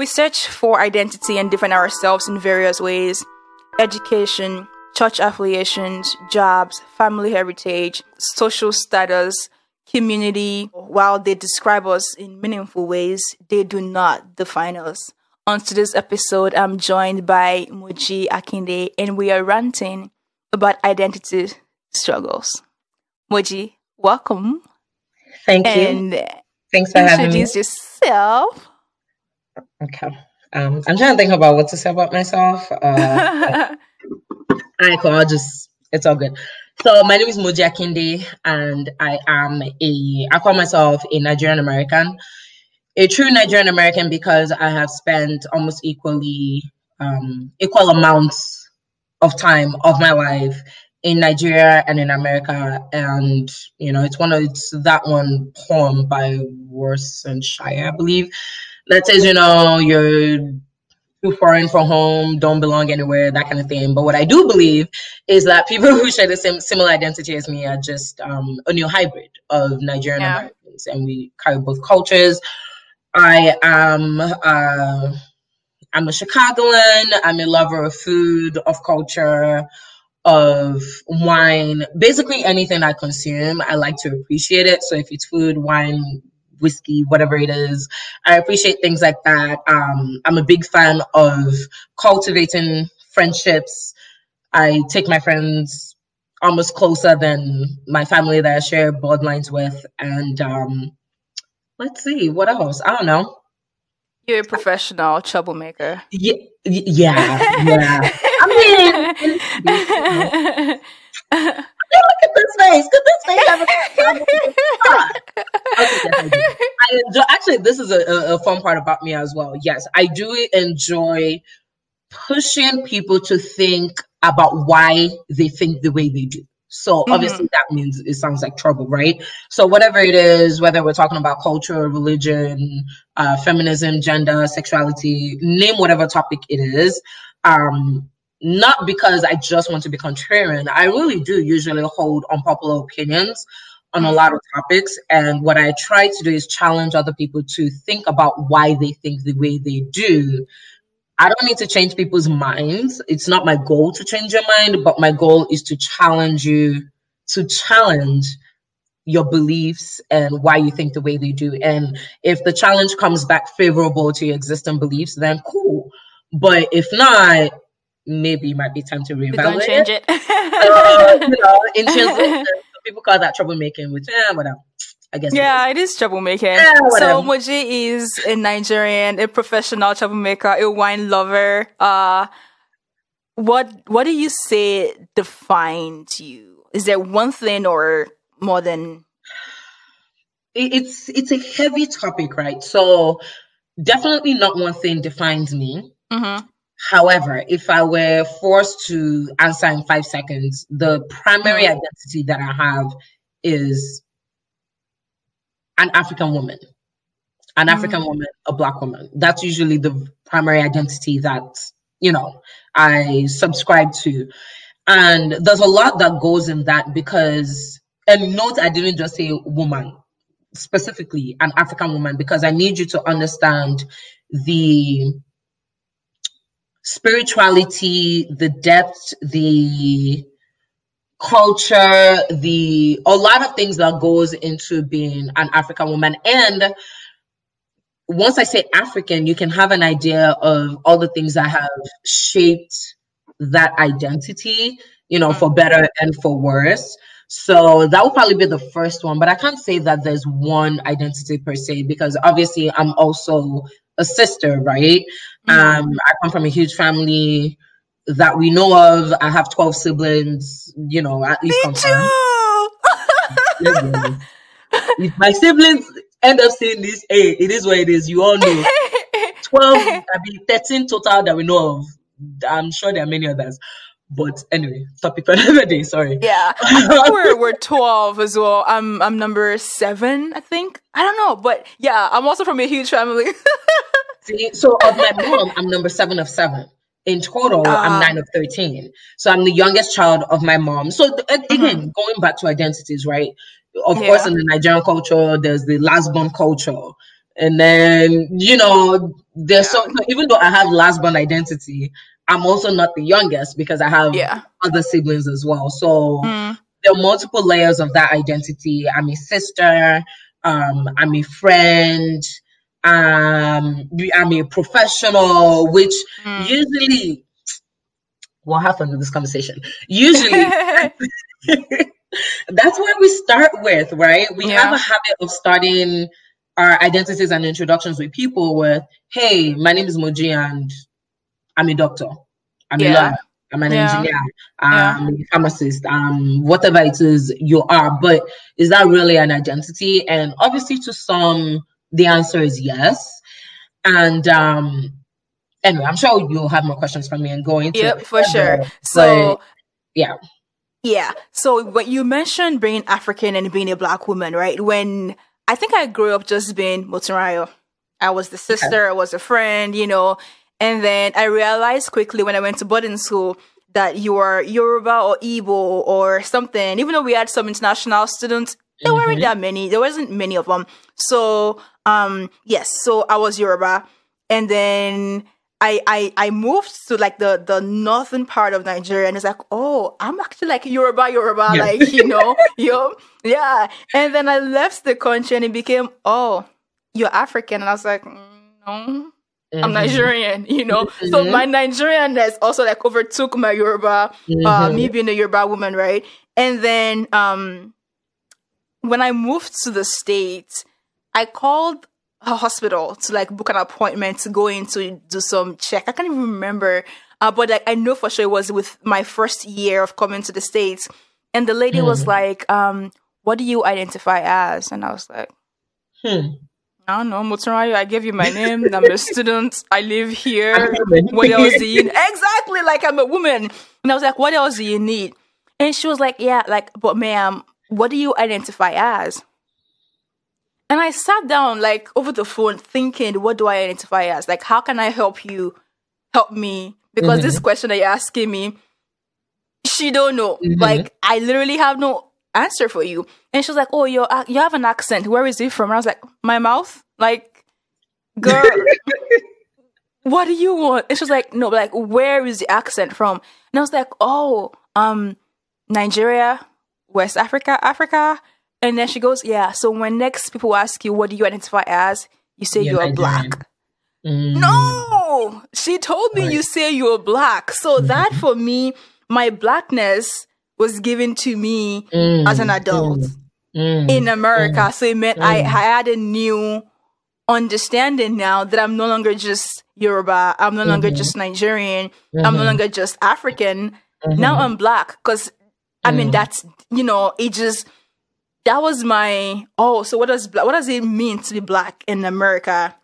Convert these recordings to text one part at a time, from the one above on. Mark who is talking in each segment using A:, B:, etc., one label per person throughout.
A: We search for identity and define ourselves in various ways education, church affiliations, jobs, family heritage, social status, community. While they describe us in meaningful ways, they do not define us. On today's episode, I'm joined by Moji Akinde, and we are ranting about identity struggles. Moji, welcome.
B: Thank you.
A: And
B: Thanks for having me.
A: introduce yourself.
B: Okay. Um, I'm trying to think about what to say about myself. Uh, all right, cool. I'll just, it's all good. So my name is Moji Akinde, and I am a, I call myself a Nigerian American, a true Nigerian American because I have spent almost equally, um, equal amounts of time of my life in Nigeria and in America. And, you know, it's one of, it's that one poem by Warsan Shire, I believe, that says, you know, you're too foreign from home, don't belong anywhere, that kind of thing. But what I do believe is that people who share the same similar identity as me are just um, a new hybrid of Nigerian
A: Yeah.
B: Americans, and we carry both cultures. I am. Uh, I'm a Chicagoan. I'm a lover of food, of culture, of wine. Basically, anything I consume, I like to appreciate it. So if it's food, wine, whiskey, whatever it is, I appreciate things like that. Um, I'm a big fan of cultivating friendships. I take my friends almost closer than my family that I share bloodlines with. And um, let's see, what else? I don't know.
A: You're a professional troublemaker.
B: Yeah, yeah, yeah. I mean, look at this face. Could this face have a I enjoy, actually, this is a, a, a fun part about me as well. Yes, I do enjoy pushing people to think about why they think the way they do. So obviously that means it sounds like trouble, right? So whatever it is, whether we're talking about culture, religion, uh, feminism, gender, sexuality, name whatever topic it is, um, not because I just want to be contrarian. I really do usually hold unpopular opinions on a lot of topics. And what I try to do is challenge other people to think about why they think the way they do. I don't need to change people's minds. It's not my goal to change your mind, but my goal is to challenge you to challenge your beliefs and why you think the way they do. And if the challenge comes back favorable to your existing beliefs, then cool. But if not, maybe it might be time to reevaluate.
A: change it.
B: Uh, you know, in translation, some people call that troublemaking, which eh, whatever. I guess.
A: Yeah,
B: is.
A: it is troublemaking.
B: Yeah,
A: so. Moji is a Nigerian, a professional troublemaker, a wine lover. Uh what what do you say defines you? Is there one thing or more than
B: it's it's a heavy topic, right? So definitely not one thing defines me.
A: Mhm.
B: However, if I were forced to answer in five seconds, the primary
A: Mm.
B: identity that I have is an African woman. An African woman, a black woman. That's usually the primary identity that, you know, I subscribe to. And there's a lot that goes in that because, and note I didn't just say woman, specifically an African woman, because I need you to understand the spirituality, the depth, the culture, the a lot of things that goes into being an African woman. And once I say African, you can have an idea of all the things that have shaped that identity, you know, for mm-hmm. better and for worse. So that will probably be the first one, but I can't say that there's one identity per se because obviously I'm also a sister, right? Um, I come from a huge family that we know of. I have 12 siblings, you know, at least confirmed. If my siblings end up saying this, hey, it is what it is. You all know. 12, I mean 13 total that we know of. I'm sure there are many others. But anyway, topic for another day. Sorry.
A: Yeah, we're we're twelve as well. I'm I'm number seven, I think. I don't know, but yeah, I'm also from a huge family.
B: See, so of my mom, I'm number seven of seven. In total,
A: Ah.
B: I'm nine of 13. So I'm the youngest child of my mom. So th- a- again, going back to identities, right? Of
A: Yeah.
B: course, in the Nigerian culture, there's the last born culture. And then, you know, there's so, even though I have last born identity, I'm also not the youngest because I have
A: Yeah.
B: other siblings as well. So
A: Mm.
B: there are multiple layers of that identity. I'm a sister, um, I'm a friend, um, I'm a professional, which
A: Mm.
B: usually what happened in this conversation? Usually that's where we start with, right? We have a habit of starting our identities and introductions with people with, hey, my name is Moji and I'm a doctor. I'm a lawyer, I'm an
A: Yeah.
B: engineer. I'm a pharmacist. Um, whatever it is you are. But is that really an identity? And obviously to some, the answer is yes. And um anyway, I'm sure you'll have more questions from me and go into
A: Yep, for sure.
B: further.
A: So
B: yeah.
A: Yeah. So what you mentioned being African and being a black woman, right? When I think I grew up just being Moturayo. I was the sister, I was a friend, you know, and then I realized quickly when I went to boarding school that you were Yoruba or Igbo or something. Even though we had some international students, there weren't
B: Mhm.
A: that many. There wasn't many of them. So, um, yes. So I was Yoruba, and then I I I moved to like the the northern part of Nigeria, and it's like, oh, I'm actually like Yoruba, Yoruba,
B: Yeah.
A: like you know, yo, yeah. And then I left the country, and it became, oh, you're African, and I was like, mm, no, I'm
B: Mhm.
A: Nigerian, you know. So
B: Mhm.
A: my Nigerianness also like overtook my Yoruba, uh,
B: Mhm.
A: me being a Yoruba woman, right? And then um, when I moved to the states, I called a hospital to like book an appointment to go in to do some check. I can't even remember, uh, but like I know for sure it was with my first year of coming to the states, and the lady was
B: Mhm.
A: like, um, "What do you identify as?" And I was like.
B: Hmm.
A: I don't know, Moturayo, I gave you my name. I'm a student. I live here.
B: I'm a woman.
A: What else do you need? Exactly, like I'm a woman. And I was like, what else do you need? And she was like, yeah, like, but ma'am, what do you identify as? And I sat down, like, over the phone thinking, what do I identify as? Like, how can I help you help me? Because this question that you're asking me, she don't know.
B: Mhm.
A: Like, I literally have no answer for you. And she was like, oh, you you have an accent. Where is it from? And I was like, my mouth? Like, girl, what do you want? And she was like, no, like, where is the accent from? And I was like, oh, um, Nigeria, West Africa, Africa. And then she goes, yeah. So when next people ask you, what do you identify as? You say
B: You're
A: you're
B: Nigerian.
A: black.
B: Mm.
A: No, she told me
B: Right.
A: you say you're black. So that for me, my blackness was given to me
B: Mm.
A: as an adult
B: Mm.
A: in America. So it meant I, I
B: Mm.
A: had a new understanding now that I'm no longer just Yoruba. I'm no longer
B: Mhm.
A: just Nigerian. I'm no
B: Mhm.
A: longer just African.
B: Mhm.
A: Now I'm black. Cause I mean,
B: Mm.
A: that's, you know, it just, that was my, oh, so what does, what does it mean to be black in America?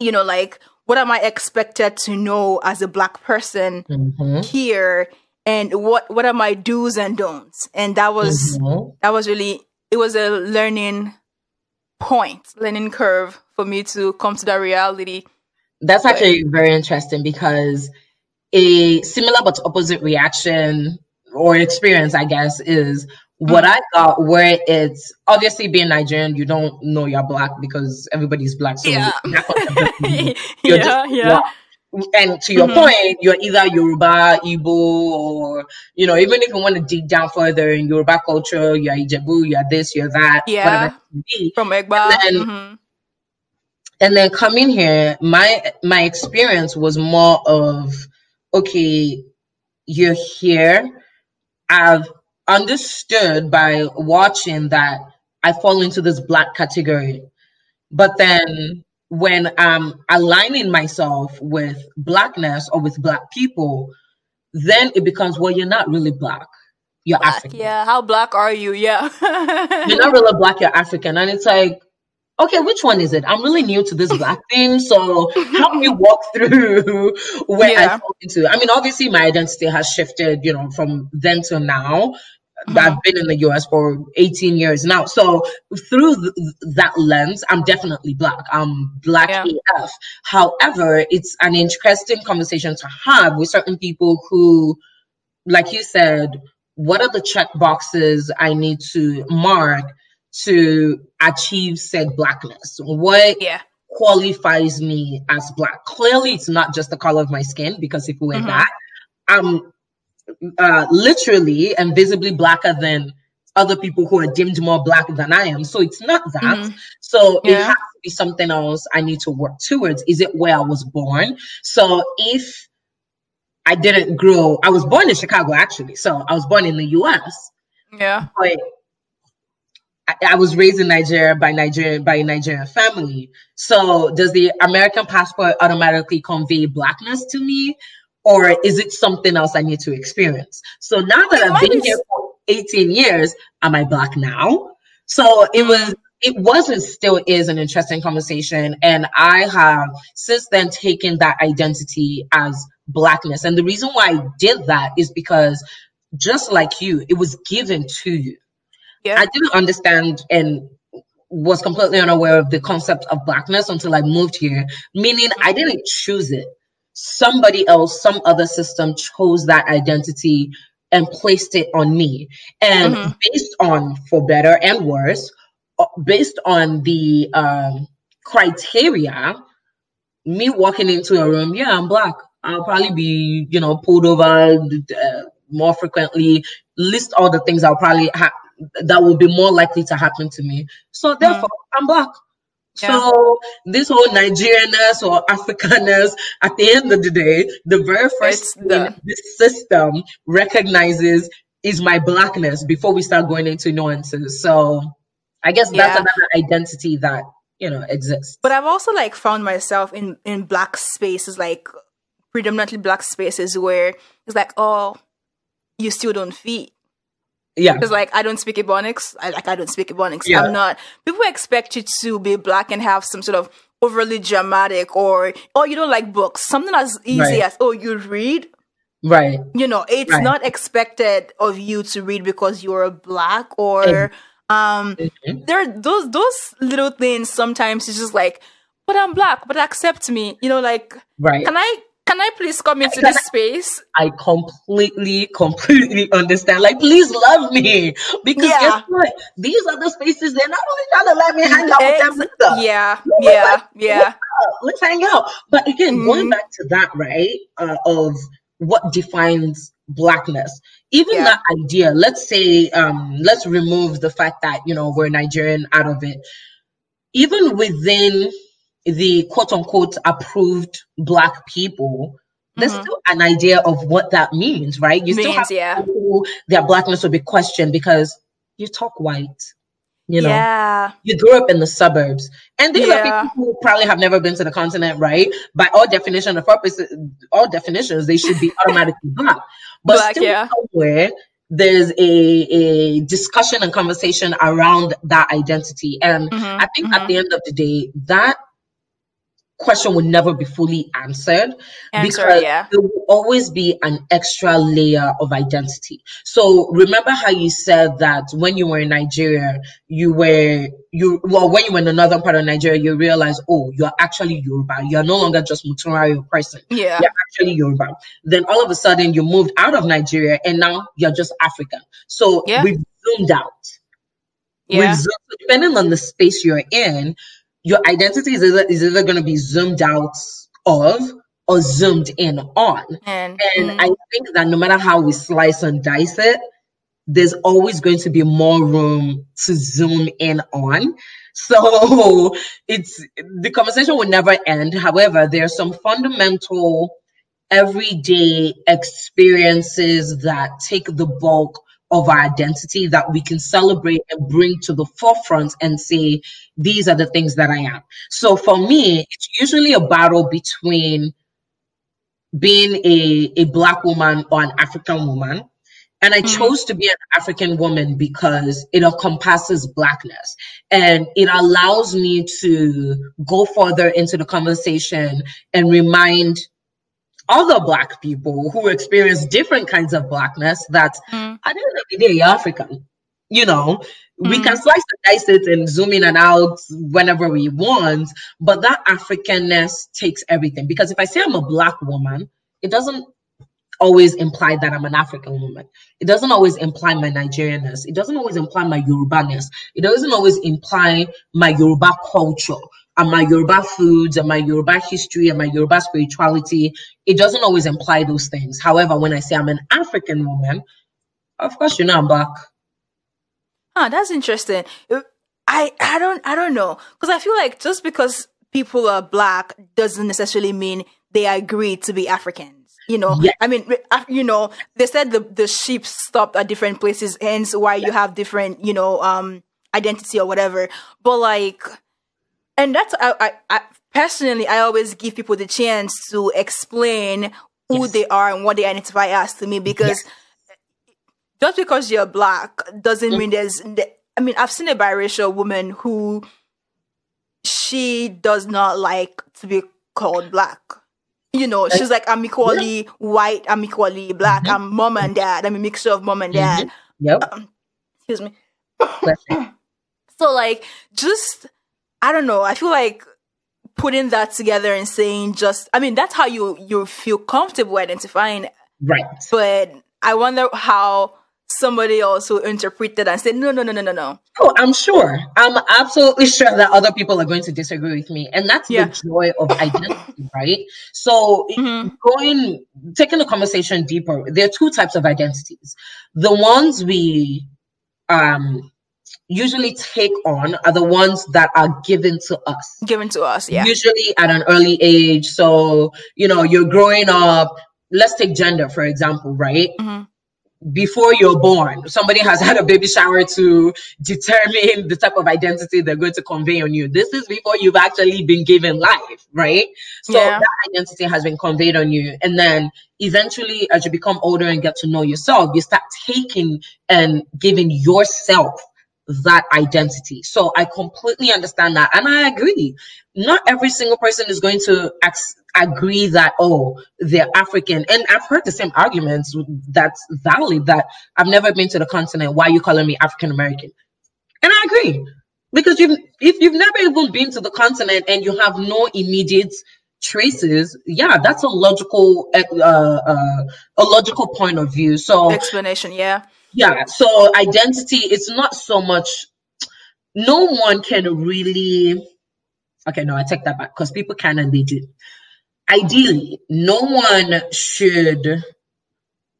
A: You know, like, what am I expected to know as a black person
B: Mhm.
A: here? And what, what are my do's and don'ts? And that was,
B: Mhm.
A: that was really it was a learning point learning curve for me to come to that reality
B: That's actually very interesting because a similar but opposite reaction or experience, I guess, is what I got where it's obviously being Nigerian, you don't know you're black because everybody's black. So
A: Yeah.
B: you're
A: yeah
B: just
A: yeah
B: black. And to your
A: Mhm.
B: point, you're either Yoruba, Igbo, or you know, even if you want to dig down further in Yoruba culture, you're Ijebu, you're this, you're that,
A: Yeah.
B: whatever be.
A: from Egba.
B: And then-
A: Mhm.
B: and then coming here my my experience was more of okay you're here i've understood by watching that i fall into this black category but then when i'm aligning myself with blackness or with black people then it becomes well you're not really black you're
A: Black,
B: african
A: yeah how black are you yeah
B: you're not really black, you're African. And it's like, okay, which one is it? I'm really new to this black thing. So help me walk through where I
A: Yeah.
B: fall into. I mean, obviously my identity has shifted, you know, from then to now. I've been in the US for 18 years now. So through th- that lens, I'm definitely black. I'm black
A: Yeah.
B: AF. However, it's an interesting conversation to have with certain people who, like you said, what are the check boxes I need to mark to achieve said blackness? What
A: yeah
B: qualifies me as black. Clearly, it's not just the color of my skin because if we were mm-hmm. that, I'm uh, literally and visibly blacker than other people who are deemed more black than I am. So it's not that. Mm-hmm. So yeah. it has to be something else I need to work towards. Is it where I was born? So if I didn't grow, I was born in Chicago actually. So I was born in the US.
A: Yeah.
B: But I, I was raised in Nigeria by Nigerian by a Nigerian family. So does the American passport automatically convey blackness to me? Or is it something else I need to experience? So now that I've been here for 18 years, am I black now? So it was it was and still is an interesting conversation. And I have since then taken that identity as blackness. And the reason why I did that is because just like you, it was given to you. Yeah. I didn't understand and was completely unaware of the concept of blackness until I moved here, meaning I didn't choose it. Somebody else, some other system chose that identity and placed it on me. And mm-hmm. based on, for better and worse, uh, based on the um, criteria, me walking into a room, yeah, I'm black. I'll probably be, you know, pulled over uh, more frequently. List all the things I'll probably have that will be more likely to happen to me. So therefore, mm. I'm black. Yeah. So this whole Nigerianness or Africanness, at the end of the day, the very first thing the- this system recognizes is my blackness before we start going into nuances. So I guess that's yeah. another identity that you know exists.
A: But I've also like found myself in in black spaces, like predominantly black spaces, where it's like, oh, you still don't feed.
B: Yeah.
A: Because like I don't speak Ebonics. I like I don't speak Ebonics. Yeah. I'm not people expect you to be black and have some sort of overly dramatic or oh you don't like books. Something as easy right. as oh you read.
B: Right.
A: You know, it's right. not expected of you to read because you're black or mm-hmm. um mm-hmm. there those those little things sometimes it's just like, but I'm black, but accept me. You know, like
B: right.
A: can I can I please come into this space?
B: I completely, completely understand. Like, please love me. Because yeah. guess what? These are the spaces they're not only trying to let me hang out with them
A: either. Yeah, yeah, like, yeah.
B: Let's hang out. But again, mm-hmm. going back to that, right? Uh, of what defines blackness. Even yeah. that idea, let's say, um, let's remove the fact that, you know, we're Nigerian out of it. Even within the quote unquote approved black people, there's mm-hmm. still an idea of what that means, right?
A: You means, still have yeah.
B: people, their blackness will be questioned because you talk white. You know,
A: yeah.
B: you grew up in the suburbs, and these yeah. are people who probably have never been to the continent, right? By all definition of purposes, all definitions, they should be automatically black. But black, still yeah. somewhere there's a, a discussion and conversation around that identity. And mm-hmm, I think mm-hmm. at the end of the day, that question will never be fully answered
A: Answer,
B: because
A: yeah.
B: there will always be an extra layer of identity. So remember how you said that when you were in Nigeria, you were you well when you were in another part of Nigeria, you realize oh you're actually Yoruba. You're no longer just Mutunrayo person.
A: Yeah,
B: you're actually Yoruba. Then all of a sudden you moved out of Nigeria and now you're just African. So yeah. we've zoomed out. Yeah. We've zoomed, depending on the space you're in, your identity is either, is either going to be zoomed out of or zoomed in on.
A: And,
B: and mm. I think that no matter how we slice and dice it, there's always going to be more room to zoom in on. So it's the conversation will never end. However, there are some fundamental everyday experiences that take the bulk of our identity that we can celebrate and bring to the forefront and say, these are the things that I am. So for me, it's usually a battle between being a, a black woman or an African woman. And I mm-hmm. chose to be an African woman because it encompasses blackness and it allows me to go further into the conversation and remind other black people who experience different kinds of blackness that mm. at the end of the day, you're African. You know, mm. we can slice and dice it and zoom in and out whenever we want, but that Africanness takes everything. Because if I say I'm a black woman, it doesn't always imply that I'm an African woman. It doesn't always imply my Nigerianness. It doesn't always imply my Yorubaness. It doesn't always imply my Yoruba culture. And my Yoruba foods and my Yoruba history and my Yoruba spirituality, it doesn't always imply those things. However, when I say I'm an African woman, of course you know I'm black.
A: Huh, that's interesting. I I don't I don't know because I feel like just because people are black doesn't necessarily mean they agree to be Africans. You know, yeah. I mean, you know, they said the the sheep stopped at different places, hence why you have different, you know, um, identity or whatever. But like, and that's I, I, I personally I always give people the chance to explain who yes. they are and what they identify as to me because just because you're black doesn't mm-hmm. mean there's. I mean, I've seen a biracial woman who she does not like to be called black. You know, she's like, I'm equally white, I'm equally black, mm-hmm. I'm mom and dad, I'm a mixture of mom and dad.
B: Mm-hmm. Yep.
A: Um, excuse me. so, like, just, I don't know, I feel like putting that together and saying just, I mean, that's how you, you feel comfortable identifying.
B: Right.
A: But I wonder how somebody else who interpreted and said, no, no, no, no, no, no.
B: Oh, I'm sure. I'm absolutely sure that other people are going to disagree with me. And that's yeah. the joy of identity, right? So mm-hmm. going, taking the conversation deeper, there are two types of identities. The ones we, um, usually take on are the ones that are given to us.
A: Given to us, yeah.
B: Usually at an early age. So, you know, you're growing up. Let's take gender, for example, right? Mm-hmm before you're born, somebody has had a baby shower to determine the type of identity they're going to convey on you. This is before you've actually been given life, right? So yeah. that identity has been conveyed on you. And then eventually, as you become older and get to know yourself, you start taking and giving yourself that identity. So I completely understand that. And I agree. Not every single person is going to agree that, oh, they're African. And I've heard the same arguments that's valid that I've never been to the continent. Why are you calling me African American? And I agree. Because you've, if you've never even been to the continent and you have no immediate traces, yeah, that's a logical, uh, uh, a logical point of view. So
A: explanation, yeah
B: yeah so identity it's not so much no one can really okay no i take that back because people can and they do ideally no one should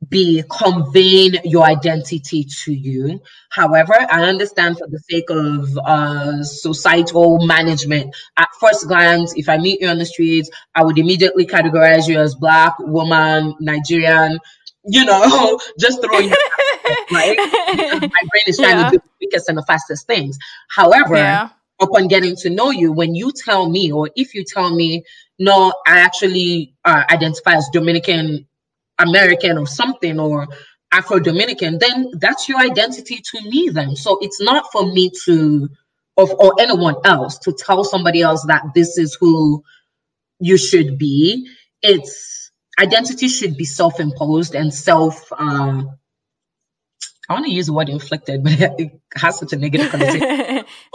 B: be conveying your identity to you. However, I understand for the sake of uh, societal management, at first glance, if I meet you on the streets, I would immediately categorize you as black, woman, Nigerian, you know, just throw throwing right? my brain is trying yeah. to do the quickest and the fastest things. However, yeah. upon getting to know you, when you tell me, or if you tell me, no, I actually uh, identify as Dominican American or something, or Afro Dominican, then that's your identity to me. Then, so it's not for me to, of or anyone else to tell somebody else that this is who you should be. It's identity should be self-imposed and self um, I want to use the word inflicted, but it has such a negative connotation.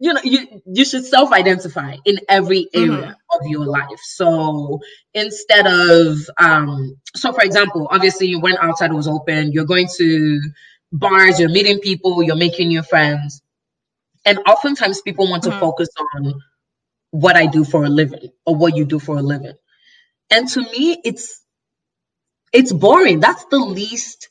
B: you know, you, you should self identify in every area mm-hmm. of your life. So instead of, um, so for example, obviously you went outside, it was open, you're going to bars, you're meeting people, you're making new friends. And oftentimes people want to mm-hmm. focus on what I do for a living or what you do for a living. And to me, it's, it's boring. That's the least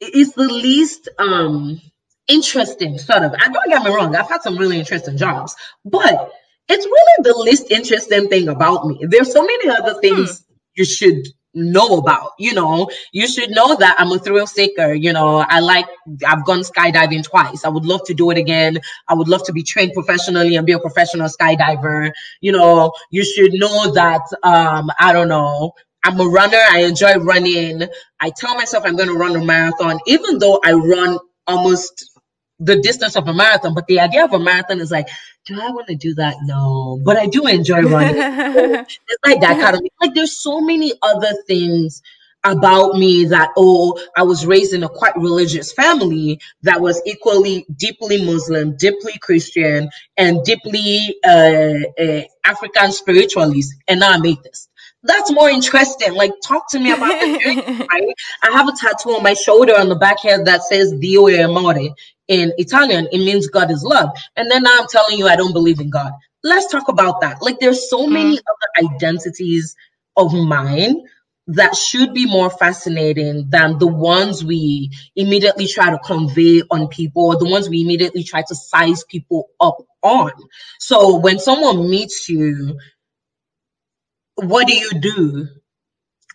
B: it's the least um interesting sort of. I don't get me wrong, I've had some really interesting jobs, but it's really the least interesting thing about me. There's so many other things hmm. you should know about. You know, you should know that I'm a thrill seeker. You know, I like, I've gone skydiving twice. I would love to do it again. I would love to be trained professionally and be a professional skydiver. You know, you should know that, um, I don't know, I'm a runner. I enjoy running. I tell myself I'm going to run a marathon, even though I run almost the distance of a marathon. But the idea of a marathon is like, do I want to do that? No, but I do enjoy running. it's like that kind of like. There's so many other things about me that oh i was raised in a quite religious family that was equally deeply muslim deeply christian and deeply uh, uh, african spiritualist and now i'm atheist that's more interesting. Like, talk to me about the journey, right? I have a tattoo on my shoulder on the back here that says Dio e Amore. in Italian, it means God is love. And then now I'm telling you, I don't believe in God. Let's talk about that. Like, there's so many
A: Mm.
B: other identities of mine that should be more fascinating than the ones we immediately try to convey on people or the ones we immediately try to size people up on. So when someone meets you, what do you do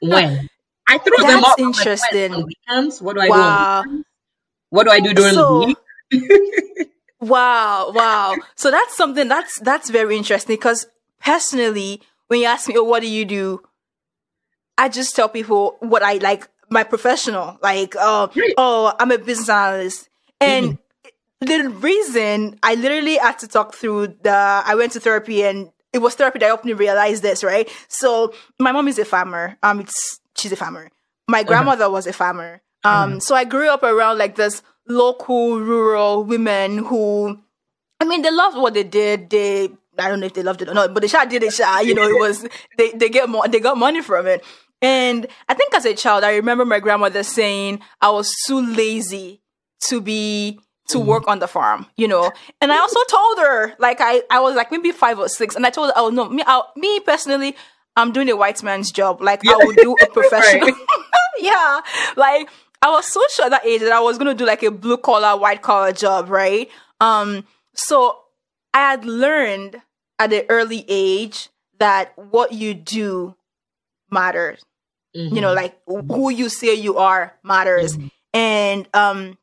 B: when? I throw them
A: That's
B: up on my friends
A: interesting.
B: on weekends. What do I do?
A: Wow.
B: On? What do I do during
A: So-
B: the week?
A: Wow, wow. So that's something that's that's very interesting because personally, when you ask me, oh, what do you do? I just tell people what I like, my professional, like, uh, oh, I'm a business analyst. And the reason I literally had to talk through the, I went to therapy and it was therapy that helped me realize this, right? So my mom is a farmer. Um, it's, she's a farmer. My grandmother was a farmer. Um, so I grew up around like this local rural women who, I mean, they loved what they did. They, I don't know if they loved it or not, but they sure did it. Sure, you know, it was they they get more, they got money from it. And I think as a child, I remember my grandmother saying I was too lazy to be to work on the farm, you know. And I also told her, like I, I was like maybe five or six, and I told her, oh no, me, I, me personally, I'm doing a white man's job. Like I would do a professional. yeah, like I was so sure at that age that I was gonna do like a blue collar, white collar job, right? Um, so I had learned at an early age that what you do matters you know like who you say you are matters and um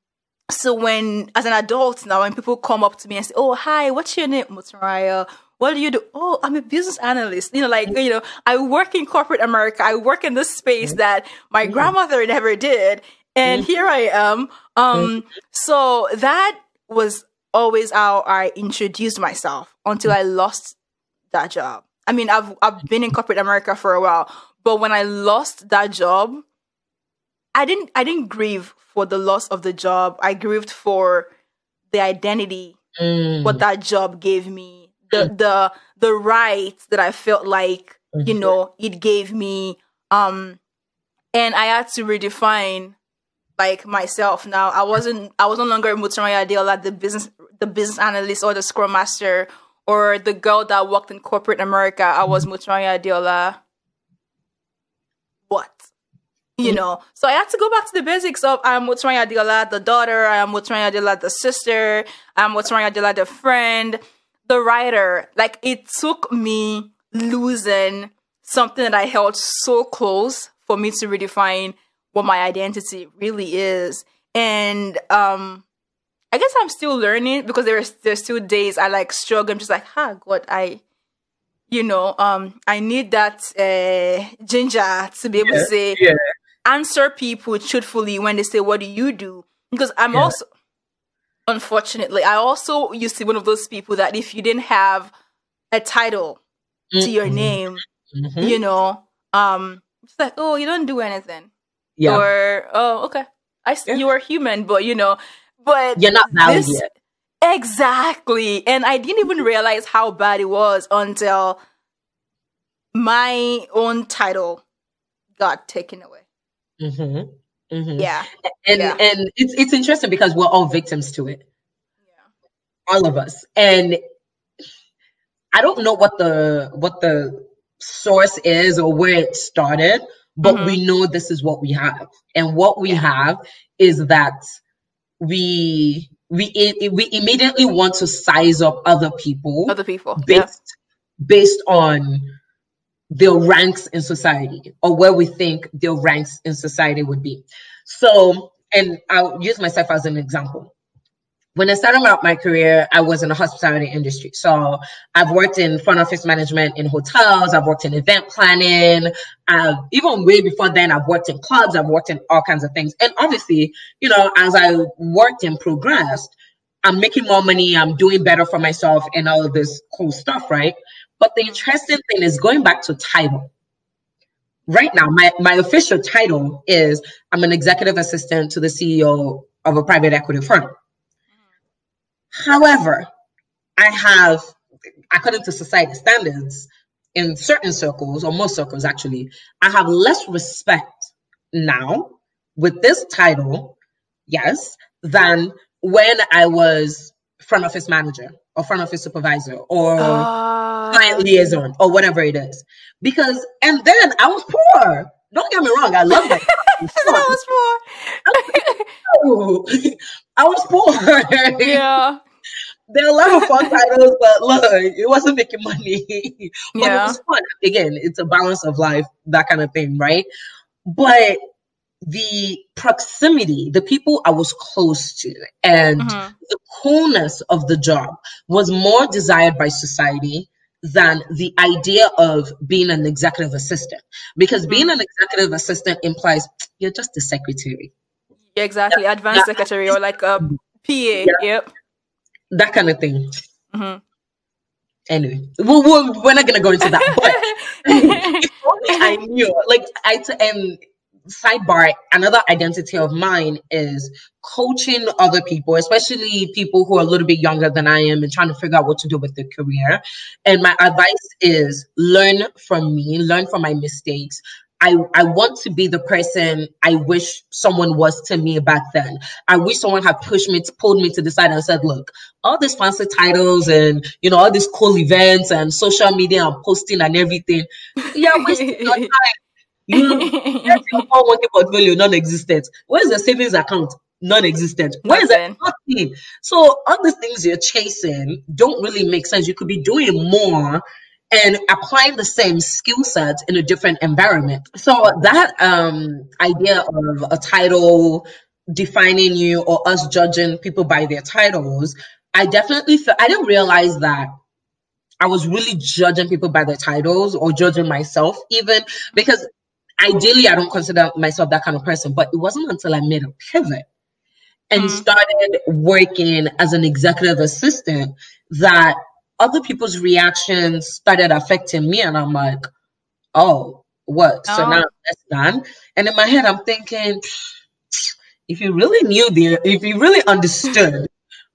A: so when as an adult now when people come up to me and say oh hi what's your name? Moturayo what do you do? Oh i'm a business analyst. You know like you know i work in corporate america. I work in this space mm-hmm. that my mm-hmm. grandmother never did and mm-hmm. here i am. Um so that was always how i introduced myself until i lost that job. I mean i've i've been in corporate america for a while but when I lost that job, I didn't I didn't grieve for the loss of the job. I grieved for the identity
B: Mm.
A: what that job gave me. The the the rights that I felt like, you know, it gave me. Um and I had to redefine like myself now. I wasn't I was no longer Moturayo Adela, the business the business analyst or the scrum master or the girl that worked in corporate America. I was Moturayo Adela what? You know, so I had to go back to the basics of I'm Moturayo Adila, the daughter, I'm Moturayo Adila, the sister, I'm Moturayo Adila, the friend, the writer. Like it took me losing something that I held so close for me to redefine what my identity really is. And um I guess I'm still learning because there's there's still days I like struggle. I'm just like, ah, God, I you know, um, I need that uh, ginger to be able to say
B: yeah.
A: Answer people truthfully when they say, "What do you do?" Because I'm
B: Yeah.
A: also, unfortunately, I also used to be one of those people that if you didn't have a title to your
B: Mhm.
A: name,
B: Mhm.
A: you know, um, it's like, oh, you don't do anything,
B: Yeah.
A: or oh, okay, I
B: Yeah.
A: you are human, but you know, but
B: You're not valid
A: this-
B: yet.
A: Exactly. And I didn't even realize how bad it was until my own title got taken away.
B: Hmm hmm
A: Yeah.
B: And
A: Yeah.
B: and it's it's interesting because we're all victims to it.
A: Yeah.
B: all of us and i don't know what the what the source is or where it started but
A: Mhm.
B: we know this is what we have and what we have is that we we i- we immediately want to size up other people
A: Other people. Yeah.
B: based based on their ranks in society or where we think their ranks in society would be. So, and I'll use myself as an example. When I started out my career, I was in the hospitality industry. So I've worked in front office management in hotels. I've worked in event planning. I've, even way before then, I've worked in clubs. I've worked in all kinds of things. And obviously, you know, as I worked and progressed, I'm making more money. I'm doing better for myself and all of this cool stuff, right? But the interesting thing is going back to title. Right now, my, my official title is I'm an executive assistant to the CEO of a private equity firm. However, I have, according to society standards, in certain circles, or most circles actually, I have less respect now with this title, yes, than when I was front office manager or front office supervisor or
A: Uh,
B: client liaison or whatever it is. Because and then I was poor. Don't get me wrong, I love that.
A: that was poor.
B: I was poor.
A: yeah.
B: there are a lot of fun titles, but look, it wasn't making money. but it was fun. Again, it's a balance of life, that kind of thing, right? But the proximity, the people I was close to, and
A: Mhm.
B: the coolness of the job was more desired by society than the idea of being an executive assistant. Because being mm-hmm. an executive assistant implies you're just a secretary.
A: Yeah, exactly. Advanced secretary or like a mm-hmm. PA. Yep.
B: That kind of thing.
A: Mhm.
B: Anyway, we'll, we'll, we're not gonna go into that. But if only I knew, like I t- and sidebar, another identity of mine is coaching other people, especially people who are a little bit younger than I am and trying to figure out what to do with their career. And my advice is learn from me, learn from my mistakes. I, I want to be the person I wish someone was to me back then. I wish someone had pushed me, pulled me to the side and said, look, all these fancy titles and, you know, all these cool events and social media and posting and everything. Yeah, wasting your time. You Yes, your 401k portfolio non-existent. Where's the savings account? Non-existent. Where is it?
A: Nothing.
B: Nothing. So all the things you're chasing don't really make sense. You could be doing more and applying the same skill sets in a different environment. So that um idea of a title defining you or us judging people by their titles, I definitely feel I didn't realize that I was really judging people by their titles or judging myself even because ideally I don't consider myself that kind of person, but it wasn't until I made a pivot and
A: Mm.
B: started working as an executive assistant that other people's reactions started affecting me and I'm like, oh, what? So
A: Oh.
B: now that's done. And in my head I'm thinking, if you really knew the if you really understood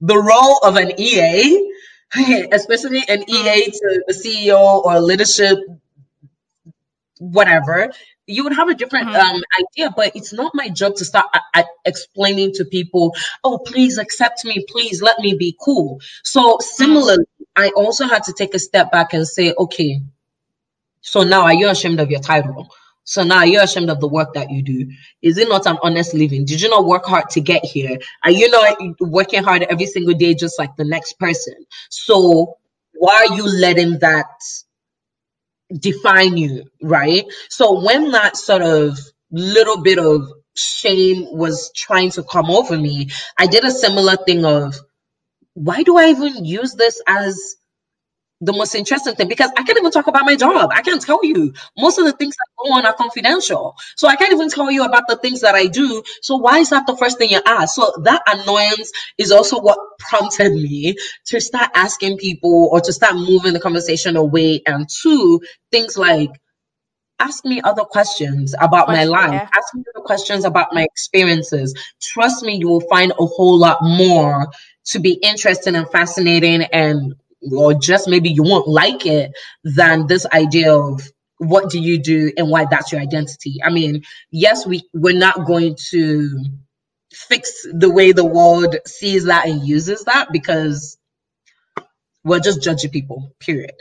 B: the role of an EA, especially an EA to the CEO or leadership whatever, you would have a different
A: Mhm.
B: um, idea. But it's not my job to start uh, uh, explaining to people, oh, please accept me, please let me be cool. So similarly, I also had to take a step back and say, okay, so now are you ashamed of your title? So now are you ashamed of the work that you do? Is it not an honest living? Did you not work hard to get here? Are you not working hard every single day just like the next person? So why are you letting that define you, right? So when that sort of little bit of shame was trying to come over me, I did a similar thing of why do I even use this as the most interesting thing? Because I can't even talk about my job. I can't tell you. Most of the things that go on are confidential. So I can't even tell you about the things that I do. So why is that the first thing you ask? So that annoyance is also what prompted me to start asking people or to start moving the conversation away. And two, things like ask me other questions about my life.
A: yeah.
B: Ask me other questions about my experiences. Trust me, you will find a whole lot more to be interesting and fascinating and or just maybe you won't like it than this idea of what do you do and why that's your identity. I mean, yes, we we're not going to fix the way the world sees that and uses that because we're just judging people, period.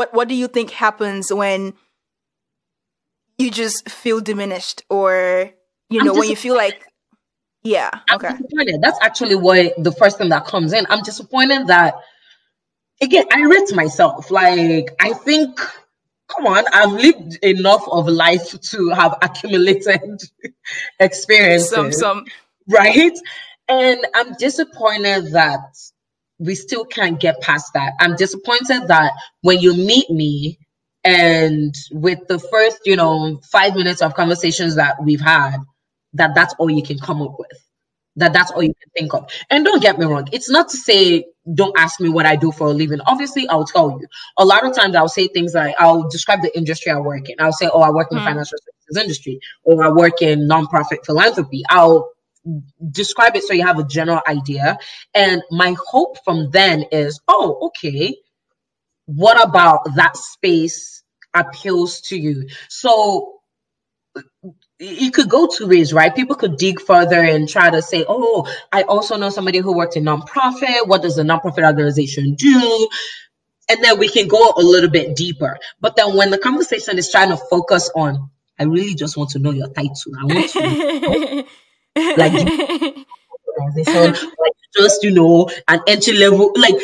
A: What What do you think happens when you just feel diminished, or you know, when you feel like, yeah,
B: I'm
A: okay,
B: disappointed. That's actually what the first thing that comes in. I'm disappointed that again, I rate myself. Like I think come on, I've lived enough of life to have accumulated experiences.
A: some some
B: right? And I'm disappointed that we still can't get past that. I'm disappointed that when you meet me and with the first, you know, five minutes of conversations that we've had, that that's all you can come up with. that that's all you can think of. And don't get me wrong, it's not to say don't ask me what I do for a living. Obviously, I'll tell you. A lot of times I'll say things like I'll describe the industry I work in. I'll say, oh, I work in the mm. financial services industry or I work in nonprofit philanthropy. I'll describe it so you have a general idea. And my hope from then is, oh, okay, what about that space appeals to you? So it could go two ways, right? People could dig further and try to say, oh, I also know somebody who worked in nonprofit. What does a nonprofit organization do? And then we can go a little bit deeper. But then when the conversation is trying to focus on, I really just want to know your title. I want to like organization, like just you know, an entry level, like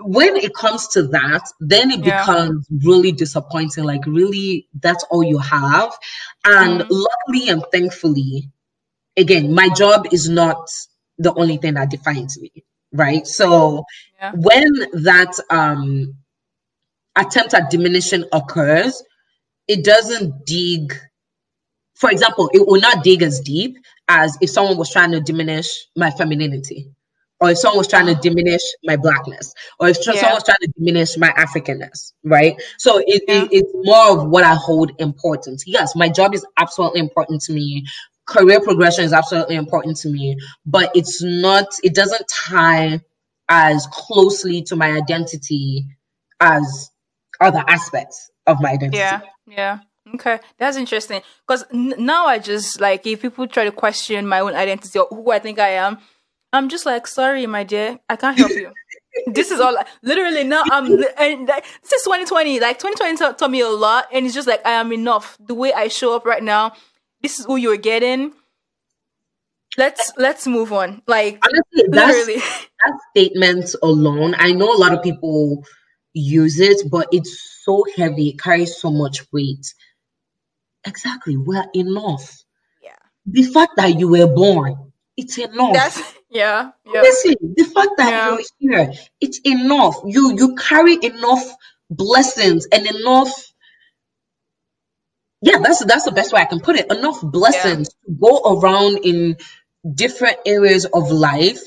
B: when it comes to that, then it yeah. becomes really disappointing. Like, really, that's all you have. And mm. luckily and thankfully, again, my job is not the only thing that defines me, right? So yeah. when that um, attempt at diminishing occurs, it doesn't dig. For example, it will not dig as deep as if someone was trying to diminish my femininity or if someone was trying to diminish my blackness, or if yeah. someone was trying to diminish my Africanness, right? So it, yeah. it, it's more of what I hold important. Yes, my job is absolutely important to me. Career progression is absolutely important to me, but it's not, it doesn't tie as closely to my identity as other aspects of my identity.
A: Yeah, yeah. Okay, that's interesting. Because n- now I just like if people try to question my own identity or who I think I am, I'm just like, sorry, my dear, I can't help you. this is all literally now. I'm and this is 2020. Like 2020 taught, taught me a lot, and it's just like I am enough. The way I show up right now, this is who you're getting. Let's let's move on. Like
B: honestly, literally. that statement alone, I know a lot of people use it, but it's so heavy. It carries so much weight. Exactly, we're enough.
A: Yeah.
B: The fact that you were born, it's enough.
A: That's yeah. yeah.
B: Listen, the fact that yeah. you're here, it's enough. You you carry enough blessings and enough. Yeah, that's that's the best way I can put it. Enough blessings yeah. to go around in different areas of life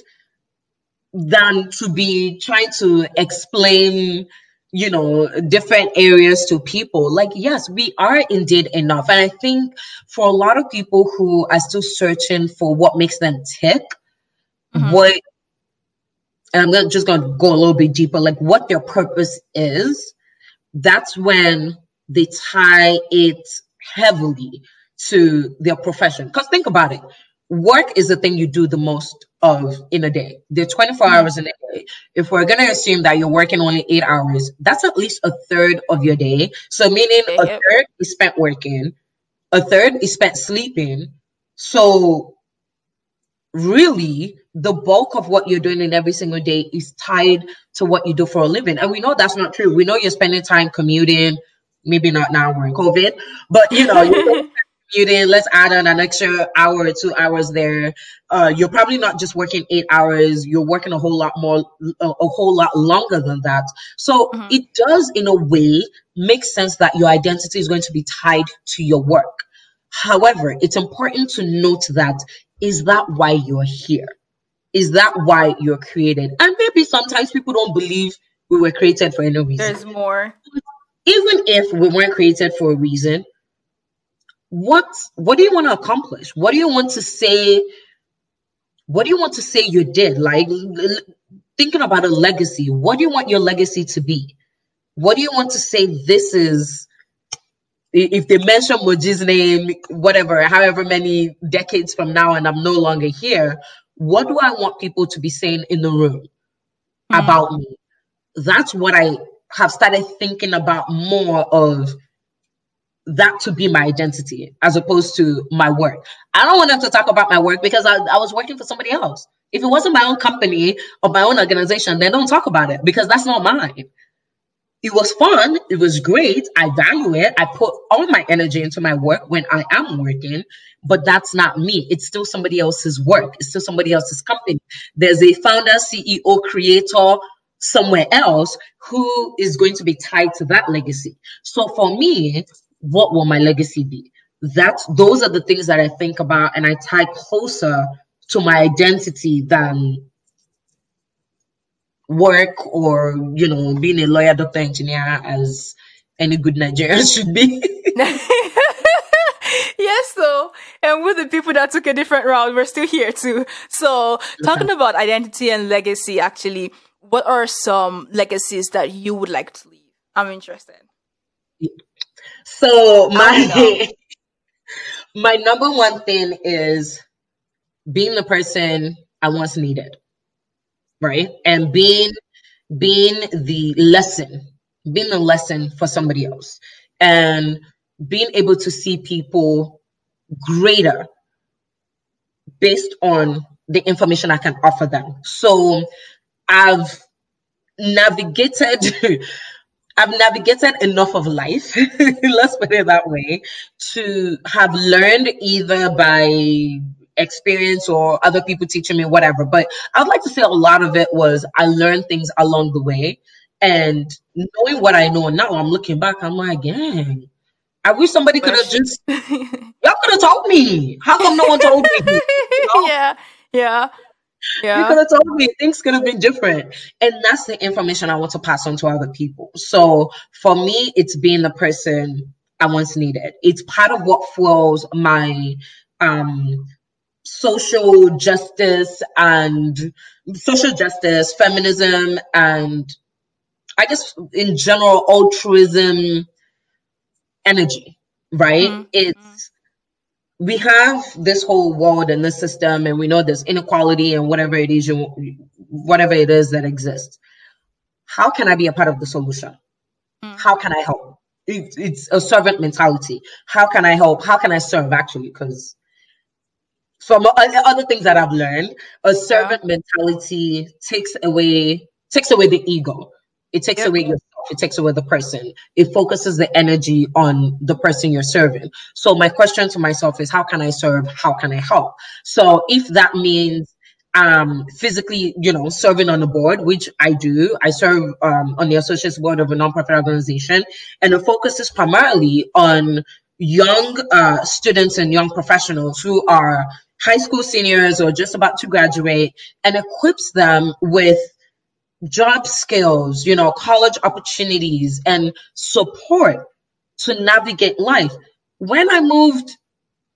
B: than to be trying to explain you know different areas to people like yes we are indeed enough and i think for a lot of people who are still searching for what makes them tick mm-hmm. what and I'm just going to go a little bit deeper, like what their purpose is. That's when they tie it heavily to their profession. Because think about it work is the thing you do the most of in a day. Are 24 mm-hmm. hours in a day. If we're going to assume that you're working only eight hours, that's at least a third of your day. So, meaning a third is spent working, a third is spent sleeping. So, really, the bulk of what you're doing in every single day is tied to what you do for a living. And we know that's not true. We know you're spending time commuting, maybe not now we're in COVID, but you know, you're commuting, let's add on an extra hour or two hours there. Uh, you're probably not just working eight hours, you're working a whole lot more, a, a whole lot longer than that. So mm-hmm. it does, in a way, make sense that your identity is going to be tied to your work. However, it's important to note that is that why you're here? Is that why you're created? And maybe sometimes people don't believe we were created for any reason.
A: There's more.
B: Even if we weren't created for a reason, what what do you want to accomplish? What do you want to say? What do you want to say you did? Like thinking about a legacy. What do you want your legacy to be? What do you want to say this is if they mention Moji's name, whatever, however many decades from now, and I'm no longer here, what do I want people to be saying in the room mm. about me? That's what I have started thinking about more of that to be my identity as opposed to my work. I don't want them to talk about my work because I, I was working for somebody else. If it wasn't my own company or my own organization, then don't talk about it because that's not mine it was fun. It was great. I value it. I put all my energy into my work when I am working, but that's not me. It's still somebody else's work. It's still somebody else's company. There's a founder, CEO, creator somewhere else who is going to be tied to that legacy. So for me, what will my legacy be? That those are the things that I think about and I tie closer to my identity than work or you know being a lawyer doctor engineer as any good nigerian should be.
A: Yes so and with the people that took a different route. We're still here too. So talking about identity and legacy actually what are some legacies that you would like to leave? I'm interested
B: so my my number one thing is being the person I once needed, right? And being being the lesson, being the lesson for somebody else, and being able to see people greater based on the information I can offer them. So I've navigated I've navigated enough of life, let's put it that way, to have learned either by experience or other people teaching me, whatever. But I'd like to say a lot of it was I learned things along the way. And knowing what I know now, I'm looking back, I'm like, dang, I wish somebody could have just, y'all could have told me. How come no one told me?
A: You know? Yeah, yeah. Yeah.
B: You could have told me things could have been different. And that's the information I want to pass on to other people. So for me, it's being the person I once needed. It's part of what fuels my um social justice and social justice, feminism, and I guess in general altruism energy, right? Mm-hmm. It's we have this whole world and this system, and we know there's inequality and whatever it is you whatever it is that exists. How can I be a part of the solution? Mm. How can I help? It, it's a servant mentality. How can I help? How can I serve actually? Because from other things that I've learned, a servant yeah. mentality takes away takes away the ego. It takes yep. away yourself. It takes away the person. It focuses the energy on the person you're serving. So my question to myself is, how can I serve? How can I help? So if that means um, physically, you know, serving on the board, which I do. I serve um, on the associates board of a nonprofit organization, and the focus is primarily on young uh, students and young professionals who are high school seniors or just about to graduate, and equips them with job skills, you know, college opportunities and support to navigate life. When I moved,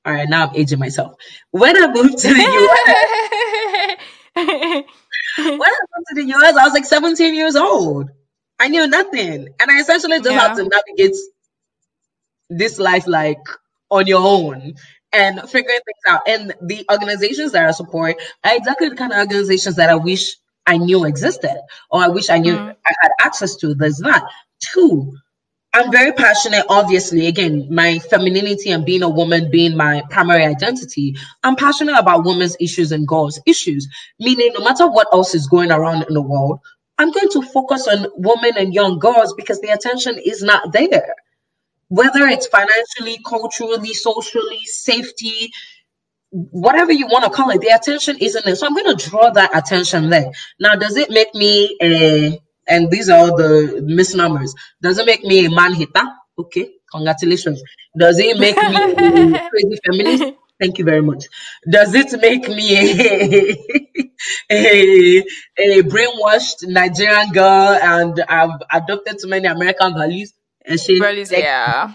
B: all right, now I'm aging myself. When I moved to the US, when I moved to the US, I was like 17 years old. I knew nothing. And I essentially just yeah. had to navigate this life like on your own and figuring things out. And the organizations that I support are exactly the kind of organizations that I wish I knew existed or I wish I knew mm. I had access to. There's that. Two, I'm very passionate, obviously. Again, my femininity and being a woman being my primary identity. I'm passionate about women's issues and girls' issues, meaning no matter what else is going around in the world, I'm going to focus on women and young girls because the attention is not there. Whether it's financially, culturally, socially, safety, whatever you want to call it, the attention isn't there. So I'm going to draw that attention there. Now, does it make me a, and these are the misnomers, does it make me a man hater? Okay, congratulations. Does it make me a crazy feminist? Thank you very much. Does it make me a, a, a brainwashed Nigerian girl and I've adopted too many American values?
A: And she, values, yeah.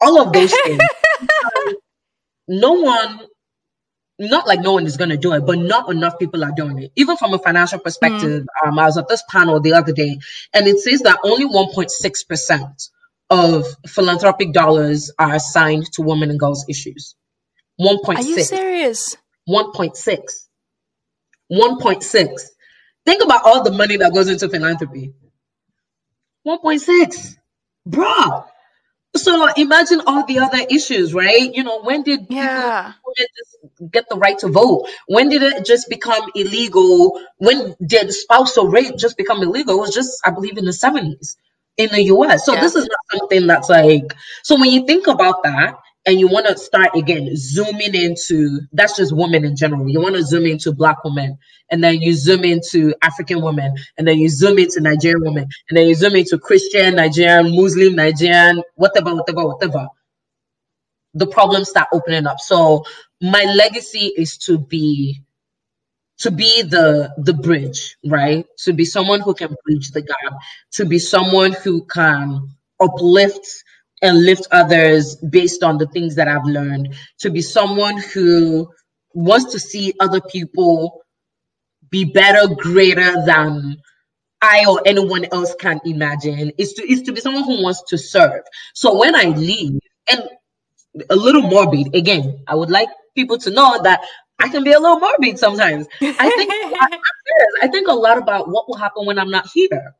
B: All of those things no one not like no one is going to do it, but not enough people are doing it. Even from a financial perspective, mm. um, I was at this panel the other day, and it says that only 1.6% of philanthropic dollars are assigned to women and girls issues. 1.6. Are
A: you serious?
B: 1.6. 1.6. Think about all the money that goes into philanthropy. 1.6. Bruh. So imagine all the other issues, right? You know, when did
A: yeah.
B: get the right to vote? When did it just become illegal? When did spousal rape just become illegal? It was just, I believe, in the 70s in the US. So yeah. this is not something that's like, so when you think about that, and you want to start again zooming into that's just women in general. You want to zoom into black women, and then you zoom into African women, and then you zoom into Nigerian women, and then you zoom into Christian, Nigerian, Muslim, Nigerian, whatever, whatever, whatever. the problems start opening up. So my legacy is to be to be the the bridge, right? To be someone who can bridge the gap, to be someone who can uplift and lift others based on the things that I've learned, to be someone who wants to see other people be better, greater than I or anyone else can imagine. Is to is to be someone who wants to serve. So when I leave, and a little morbid, again, I would like people to know that I can be a little morbid sometimes. I think I think a lot about what will happen when I'm not here.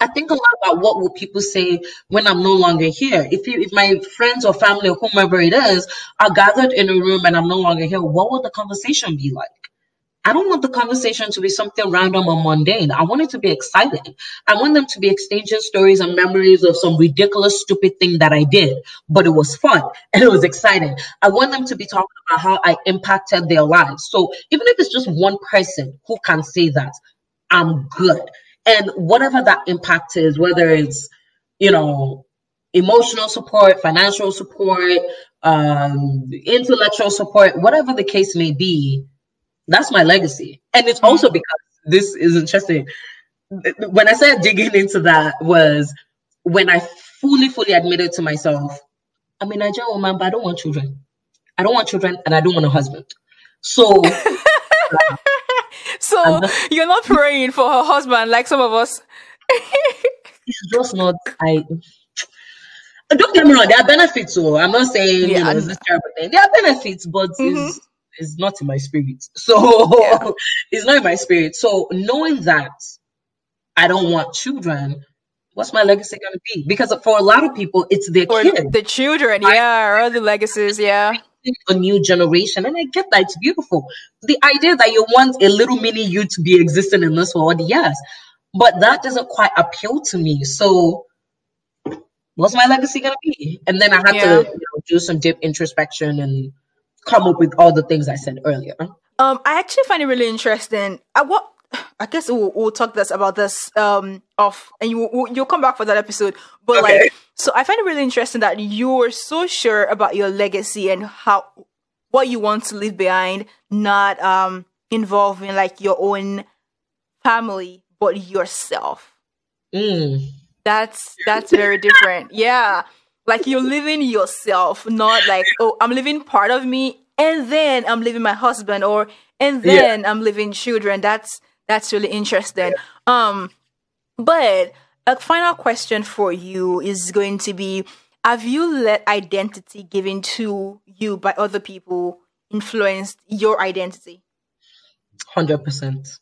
B: I think a lot about what will people say when I'm no longer here. If you, if my friends or family or whomever it is are gathered in a room and I'm no longer here, what will the conversation be like? I don't want the conversation to be something random or mundane. I want it to be exciting. I want them to be exchanging stories and memories of some ridiculous, stupid thing that I did, but it was fun and it was exciting. I want them to be talking about how I impacted their lives. So even if it's just one person who can say that, I'm good. And whatever that impact is, whether it's, you know, emotional support, financial support, um, intellectual support, whatever the case may be, that's my legacy. And it's also mm-hmm. because this is interesting. When I started digging into that was when I fully, fully admitted to myself, I'm a Nigerian woman, but I don't want children. I don't want children and I don't want a husband. So
A: So you're not praying for her husband like some of us.
B: it's just not. I don't get me wrong. There are benefits. So I'm not saying yeah, you know it's this terrible thing. There are benefits, but mm-hmm. it's, it's not in my spirit. So yeah. it's not in my spirit. So knowing that I don't want children, what's my legacy going to be? Because for a lot of people, it's their or kids.
A: The children, yeah, or the legacies, yeah
B: a new generation. And I get that it's beautiful. The idea that you want a little mini you to be existing in this world, yes. But that doesn't quite appeal to me. So what's my legacy gonna be? And then I had yeah. to you know, do some deep introspection and come up with all the things I said earlier.
A: Um, I actually find it really interesting. I, what I guess we'll, we'll talk this about this um off, and you will, you'll come back for that episode. But okay. like, so I find it really interesting that you're so sure about your legacy and how what you want to leave behind, not um involving like your own family, but yourself.
B: Mm.
A: That's that's very different. Yeah, like you're living yourself, not like oh I'm living part of me, and then I'm living my husband, or and then yeah. I'm living children. That's that's really interesting. Um, but a final question for you is going to be Have you let identity given to you by other people influenced your identity?
B: 100%.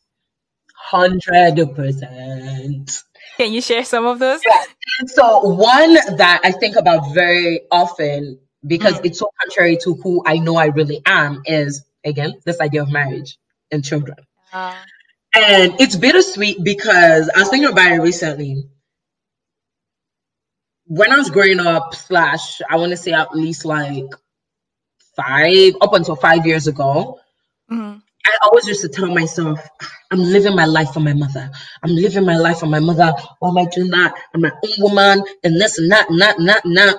B: 100%.
A: Can you share some of those?
B: Yeah. So, one that I think about very often because mm. it's so contrary to who I know I really am is again this idea of marriage and children. Uh. And it's bittersweet because I was thinking about it recently. When I was growing up, slash, I want to say at least like five, up until five years ago, mm-hmm. I always used to tell myself, I'm living my life for my mother. I'm living my life for my mother. Why am I doing that? I'm my own woman and this and that and that and that and that.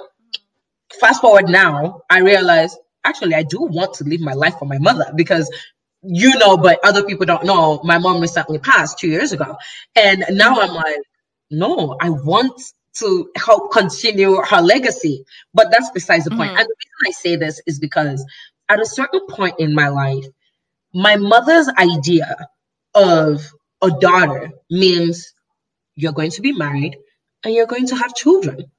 B: Fast forward now, I realize actually I do want to live my life for my mother because you know, but other people don't know. My mom recently passed two years ago. And now I'm like, no, I want to help continue her legacy. But that's besides the point. Mm-hmm. And the reason I say this is because at a certain point in my life, my mother's idea of a daughter means you're going to be married and you're going to have children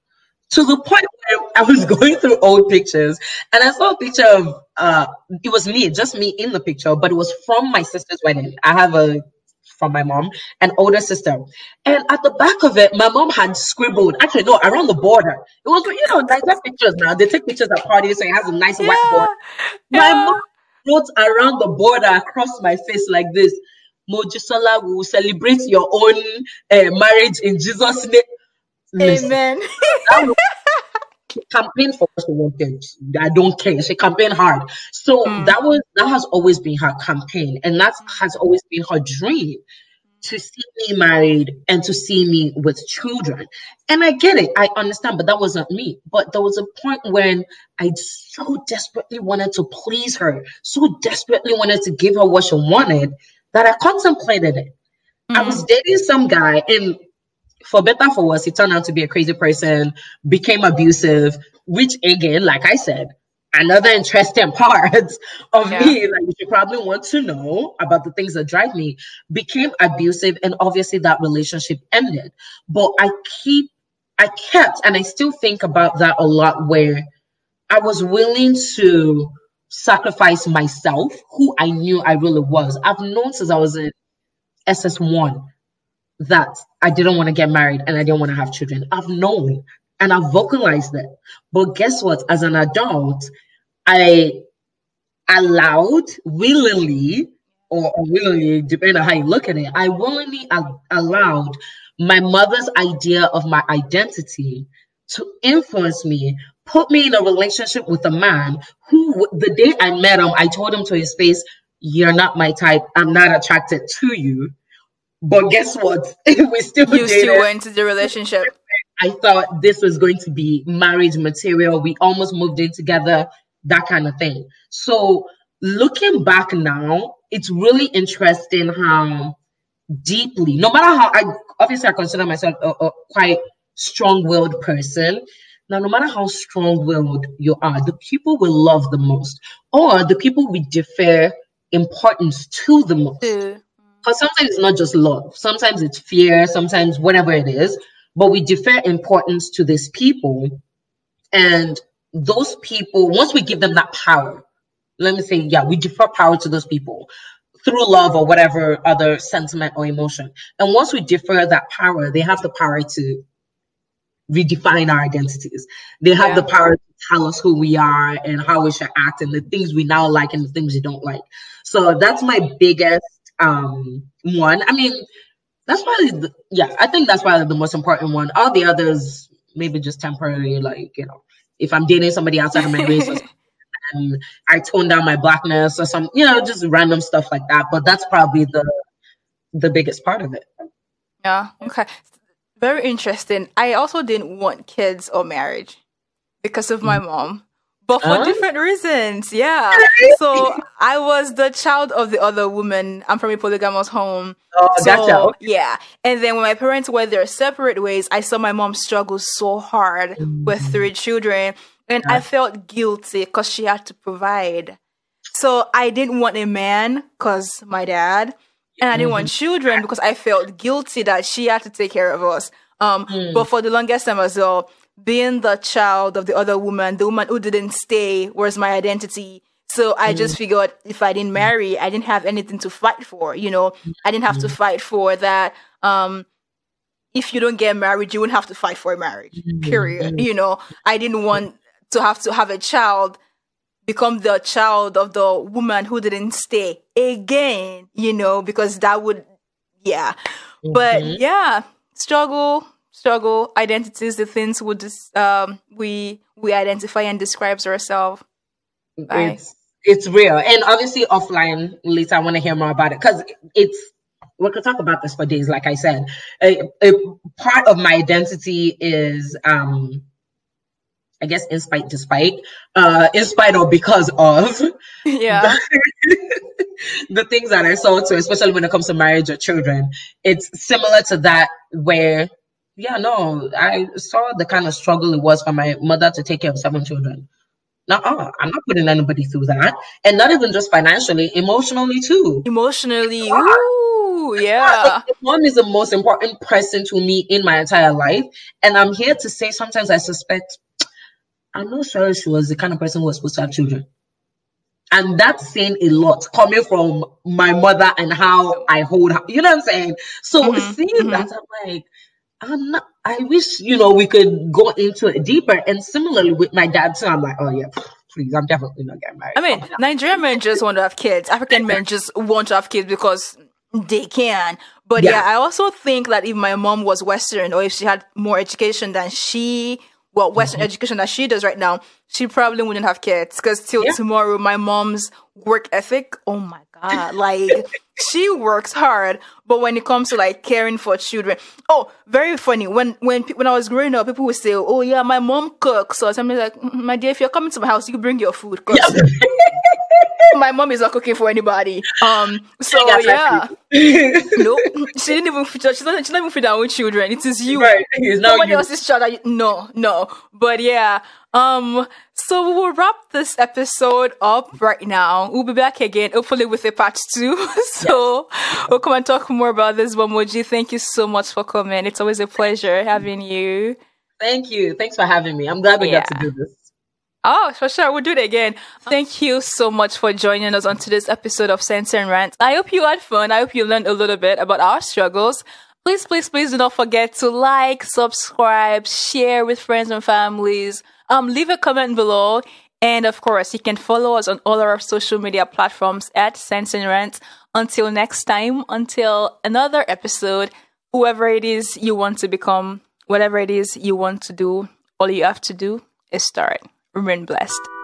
B: to the point where I was going through old pictures and I saw a picture of uh it was me, just me in the picture, but it was from my sister's wedding. I have a from my mom, an older sister. And at the back of it, my mom had scribbled, actually, no, around the border. It was, you know, nice pictures now. They take pictures at parties, so it has a nice yeah. white border. My yeah. mom wrote around the border across my face like this Mojisola will celebrate your own uh, marriage in Jesus' name.
A: Amen.
B: campaign for what she wanted. I don't care. She campaigned hard. So mm. that was that has always been her campaign, and that has always been her dream. to see me married and to see me with children. And I get it, I understand, but that wasn't me. But there was a point when I so desperately wanted to please her, so desperately wanted to give her what she wanted that I contemplated it. Mm-hmm. I was dating some guy, and for better for worse, he turned out to be a crazy person, became abusive, which again, like I said, another interesting part of yeah. me like you probably want to know about the things that drive me. Became abusive and obviously that relationship ended. But i keep i kept and i still think about that a lot where i was willing to sacrifice myself who i knew i really was. I've known since i was in ss1 that i didn't want to get married and i didn't want to have children i've known and I've vocalized it. But guess what? As an adult, I allowed willingly or unwillingly, depending on how you look at it, I willingly allowed my mother's idea of my identity to influence me, put me in a relationship with a man who, the day I met him, I told him to his face, You're not my type. I'm not attracted to you. But guess what? we still
A: you dated. still went to the relationship.
B: I thought this was going to be marriage material. We almost moved in together, that kind of thing. So looking back now, it's really interesting how deeply, no matter how I obviously I consider myself a, a quite strong-willed person. Now, no matter how strong-willed you are, the people we love the most, or the people we defer importance to the most. Because sometimes it's not just love. Sometimes it's fear. Sometimes whatever it is but we defer importance to these people. And those people, once we give them that power, let me say, yeah, we defer power to those people through love or whatever other sentiment or emotion. And once we defer that power, they have the power to redefine our identities. They have yeah. the power to tell us who we are and how we should act and the things we now like and the things we don't like. So that's my biggest um one. I mean, that's probably the, yeah. I think that's probably the most important one. All the others maybe just temporary, like you know, if I'm dating somebody outside of my race, and I tone down my blackness or some, you know, just random stuff like that. But that's probably the the biggest part of it.
A: Yeah. Okay. Very interesting. I also didn't want kids or marriage because of my mm. mom but for different reasons. Yeah. So I was the child of the other woman. I'm from a polygamous home.
B: Oh, so, gotcha.
A: Yeah. And then when my parents went their separate ways, I saw my mom struggle so hard mm-hmm. with three children. And yeah. I felt guilty because she had to provide. So I didn't want a man because my dad. And I didn't mm-hmm. want children because I felt guilty that she had to take care of us. Um, mm. But for the longest time as well, being the child of the other woman, the woman who didn't stay was my identity. So I mm. just figured if I didn't marry, I didn't have anything to fight for. You know, I didn't have mm. to fight for that. Um, if you don't get married, you wouldn't have to fight for a marriage. Mm. Period. You know, I didn't want to have to have a child become the child of the woman who didn't stay again. You know, because that would, yeah. Mm-hmm. But yeah, struggle struggle, identities, the things we dis- um, we we identify and describes ourselves.
B: It's it's real, and obviously offline. lisa I want to hear more about it because it's we could talk about this for days. Like I said, a, a part of my identity is um I guess in spite despite, uh, in spite or because of
A: yeah
B: the, the, things that I saw to, especially when it comes to marriage or children. It's similar to that where yeah, no, I saw the kind of struggle it was for my mother to take care of seven children. Now, I'm not putting anybody through that, and not even just financially, emotionally too.
A: Emotionally, ooh, yeah.
B: Like, mom is the most important person to me in my entire life, and I'm here to say sometimes I suspect. I'm not sure she was the kind of person who was supposed to have children. And that's saying a lot coming from my mother and how I hold her. You know what I'm saying? So mm-hmm. seeing mm-hmm. that, I'm like, I'm not, I wish, you know, we could go into it deeper. And similarly with my dad too, I'm like, oh yeah, please, I'm definitely not getting married.
A: I mean, oh, Nigerian men just want to have kids. African men just want to have kids because they can. But yeah. yeah, I also think that if my mom was Western or if she had more education than she well Western education that she does right now, she probably wouldn't have kids because till
B: Yeah.
A: tomorrow, my mom's work ethic. Oh my god, like she works hard, but when it comes to like caring for children, oh, very funny. When when when I was growing up, people would say, "Oh yeah, my mom cooks," or something like, "Mm, "My dear, if you're coming to my house, you bring your food." 'cause my mom is not cooking for anybody. Um, so yeah,
B: time
A: no, she didn't even feed. She doesn't. She doesn't even feed her own children. It is you.
B: right. It's not you.
A: else's child. You, no, no. But yeah. Um. So we will wrap this episode up right now. We'll be back again, hopefully with a part two. so we'll come and talk more about this. Moji, thank you so much for coming. It's always a pleasure having you.
B: Thank you. Thanks for having me. I'm glad we got to do this.
A: Oh, for sure. We'll do it again. Thank you so much for joining us on today's episode of Sense and Rant. I hope you had fun. I hope you learned a little bit about our struggles. Please, please, please do not forget to like, subscribe, share with friends and families. Um, leave a comment below. And of course, you can follow us on all our social media platforms at Sense and Rant. Until next time, until another episode, whoever it is you want to become, whatever it is you want to do, all you have to do is start. Remain blessed.